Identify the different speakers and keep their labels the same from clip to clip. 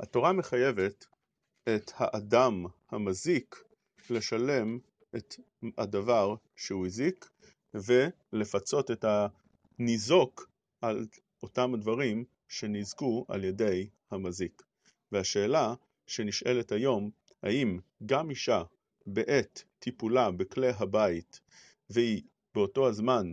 Speaker 1: התורה מחייבת את האדם המזיק לשלם את הדבר שהוא הזיק ולפצות את הניזוק על אותם הדברים שניזקו על ידי המזיק. והשאלה שנשאלת היום, האם גם אישה בעת טיפולה בכלי הבית והיא באותו הזמן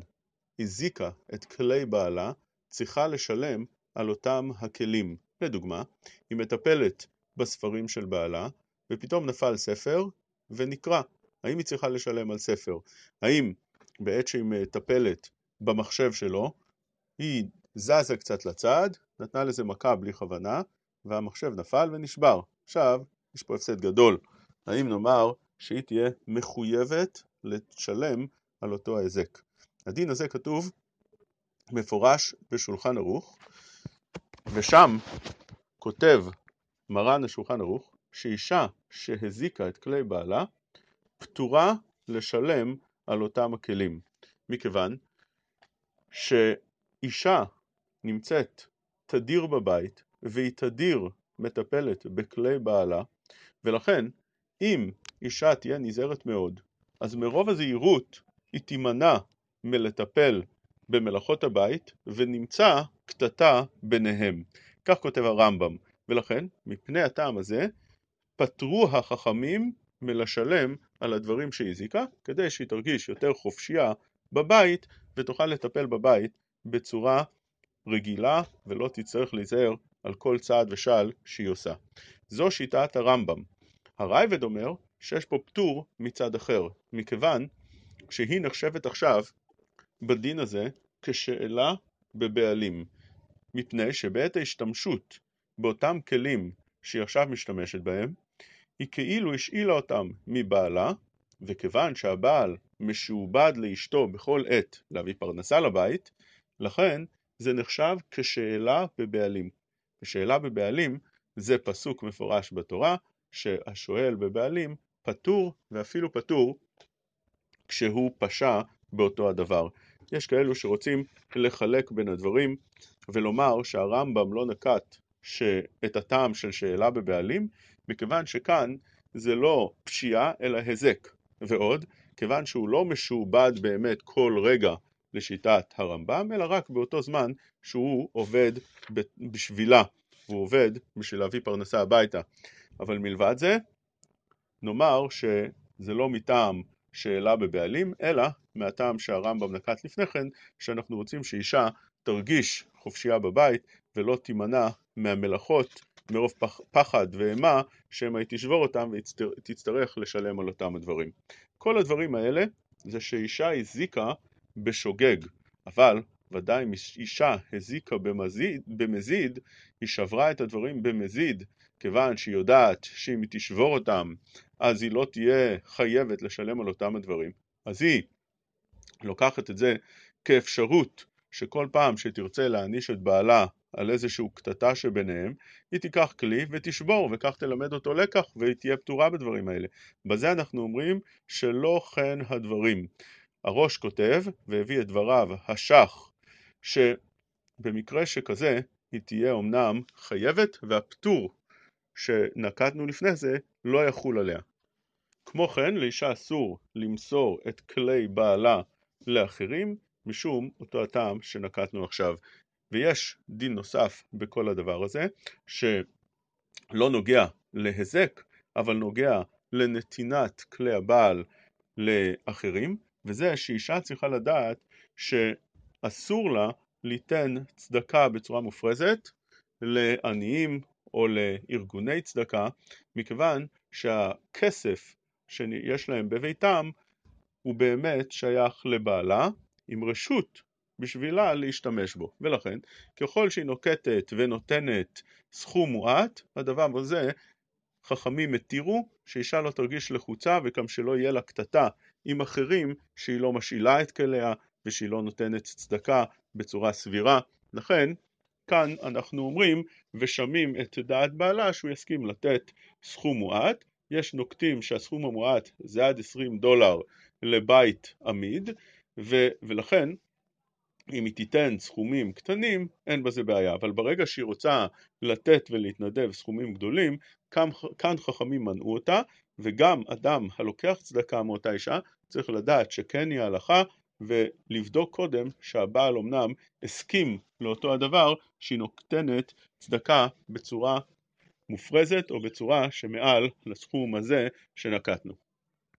Speaker 1: הזיקה את כלי בעלה, צריכה לשלם על אותם הכלים. לדוגמה, היא מטפלת בספרים של בעלה ופתאום נפל ספר ונקרא. האם היא צריכה לשלם על ספר? האם בעת שהיא מטפלת במחשב שלו, היא זזה קצת לצד, נתנה לזה מכה בלי כוונה, והמחשב נפל ונשבר. עכשיו, יש פה הפסד גדול. האם נאמר שהיא תהיה מחויבת לשלם על אותו ההיזק? הדין הזה כתוב מפורש בשולחן ערוך, ושם כותב מרן השולחן ערוך שאישה שהזיקה את כלי בעלה פטורה לשלם על אותם הכלים, מכיוון שאישה נמצאת תדיר בבית והיא תדיר מטפלת בכלי בעלה ולכן אם אישה תהיה נזהרת מאוד אז מרוב הזהירות היא תימנע מלטפל במלאכות הבית ונמצא קטטה ביניהם. כך כותב הרמב"ם ולכן מפני הטעם הזה פטרו החכמים מלשלם על הדברים שהזיקה כדי שהיא תרגיש יותר חופשייה בבית ותוכל לטפל בבית בצורה רגילה ולא תצטרך להיזהר על כל צעד ושעל שהיא עושה. זו שיטת הרמב"ם. הרייבד אומר שיש פה פטור מצד אחר, מכיוון שהיא נחשבת עכשיו בדין הזה כשאלה בבעלים, מפני שבעת ההשתמשות באותם כלים שהיא עכשיו משתמשת בהם, היא כאילו השאילה אותם מבעלה, וכיוון שהבעל משועבד לאשתו בכל עת להביא פרנסה לבית, לכן זה נחשב כשאלה בבעלים. ושאלה בבעלים זה פסוק מפורש בתורה, שהשואל בבעלים פטור ואפילו פטור כשהוא פשע באותו הדבר. יש כאלו שרוצים לחלק בין הדברים ולומר שהרמב"ם לא נקט את הטעם של שאלה בבעלים, מכיוון שכאן זה לא פשיעה אלא היזק, ועוד, כיוון שהוא לא משועבד באמת כל רגע לשיטת הרמב"ם, אלא רק באותו זמן שהוא עובד בשבילה, הוא עובד בשביל להביא פרנסה הביתה. אבל מלבד זה, נאמר שזה לא מטעם שאלה בבעלים, אלא מהטעם שהרמב"ם נקט לפני כן, שאנחנו רוצים שאישה תרגיש חופשייה בבית ולא תימנע מהמלאכות מרוב פח, פחד ואימה שמא היא תשבור אותם ותצטרך לשלם על אותם הדברים. כל הדברים האלה זה שאישה הזיקה בשוגג, אבל ודאי אם אישה הזיקה במזיד, במזיד, היא שברה את הדברים במזיד, כיוון שהיא יודעת שאם היא תשבור אותם, אז היא לא תהיה חייבת לשלם על אותם הדברים. אז היא לוקחת את זה כאפשרות שכל פעם שתרצה להעניש את בעלה על איזושהי קטטה שביניהם, היא תיקח כלי ותשבור וכך תלמד אותו לקח והיא תהיה פתורה בדברים האלה. בזה אנחנו אומרים שלא כן הדברים. הראש כותב והביא את דבריו השח שבמקרה שכזה היא תהיה אמנם חייבת והפטור שנקטנו לפני זה לא יחול עליה. כמו כן לאישה אסור למסור את כלי בעלה לאחרים משום אותו הטעם שנקטנו עכשיו. ויש דין נוסף בכל הדבר הזה שלא נוגע להיזק אבל נוגע לנתינת כלי הבעל לאחרים וזה שאישה צריכה לדעת שאסור לה ליתן צדקה בצורה מופרזת לעניים או לארגוני צדקה מכיוון שהכסף שיש להם בביתם הוא באמת שייך לבעלה עם רשות בשבילה להשתמש בו. ולכן ככל שהיא נוקטת ונותנת סכום מועט הדבר הזה חכמים התירו שאישה לא תרגיש לחוצה וגם שלא יהיה לה קטטה עם אחרים שהיא לא משאילה את כליה ושהיא לא נותנת צדקה בצורה סבירה. לכן כאן אנחנו אומרים ושמים את דעת בעלה שהוא יסכים לתת סכום מועט. יש נוקטים שהסכום המועט זה עד 20 דולר לבית עמיד ו- ולכן אם היא תיתן סכומים קטנים, אין בזה בעיה, אבל ברגע שהיא רוצה לתת ולהתנדב סכומים גדולים, כאן, חכמים מנעו אותה, וגם אדם הלוקח צדקה מאותה אישה צריך לדעת שכן היא ההלכה ולבדוק קודם שהבעל אמנם הסכים לאותו הדבר שהיא נותנת צדקה בצורה מופרזת או בצורה שמעל לסכום הזה שנקטנו.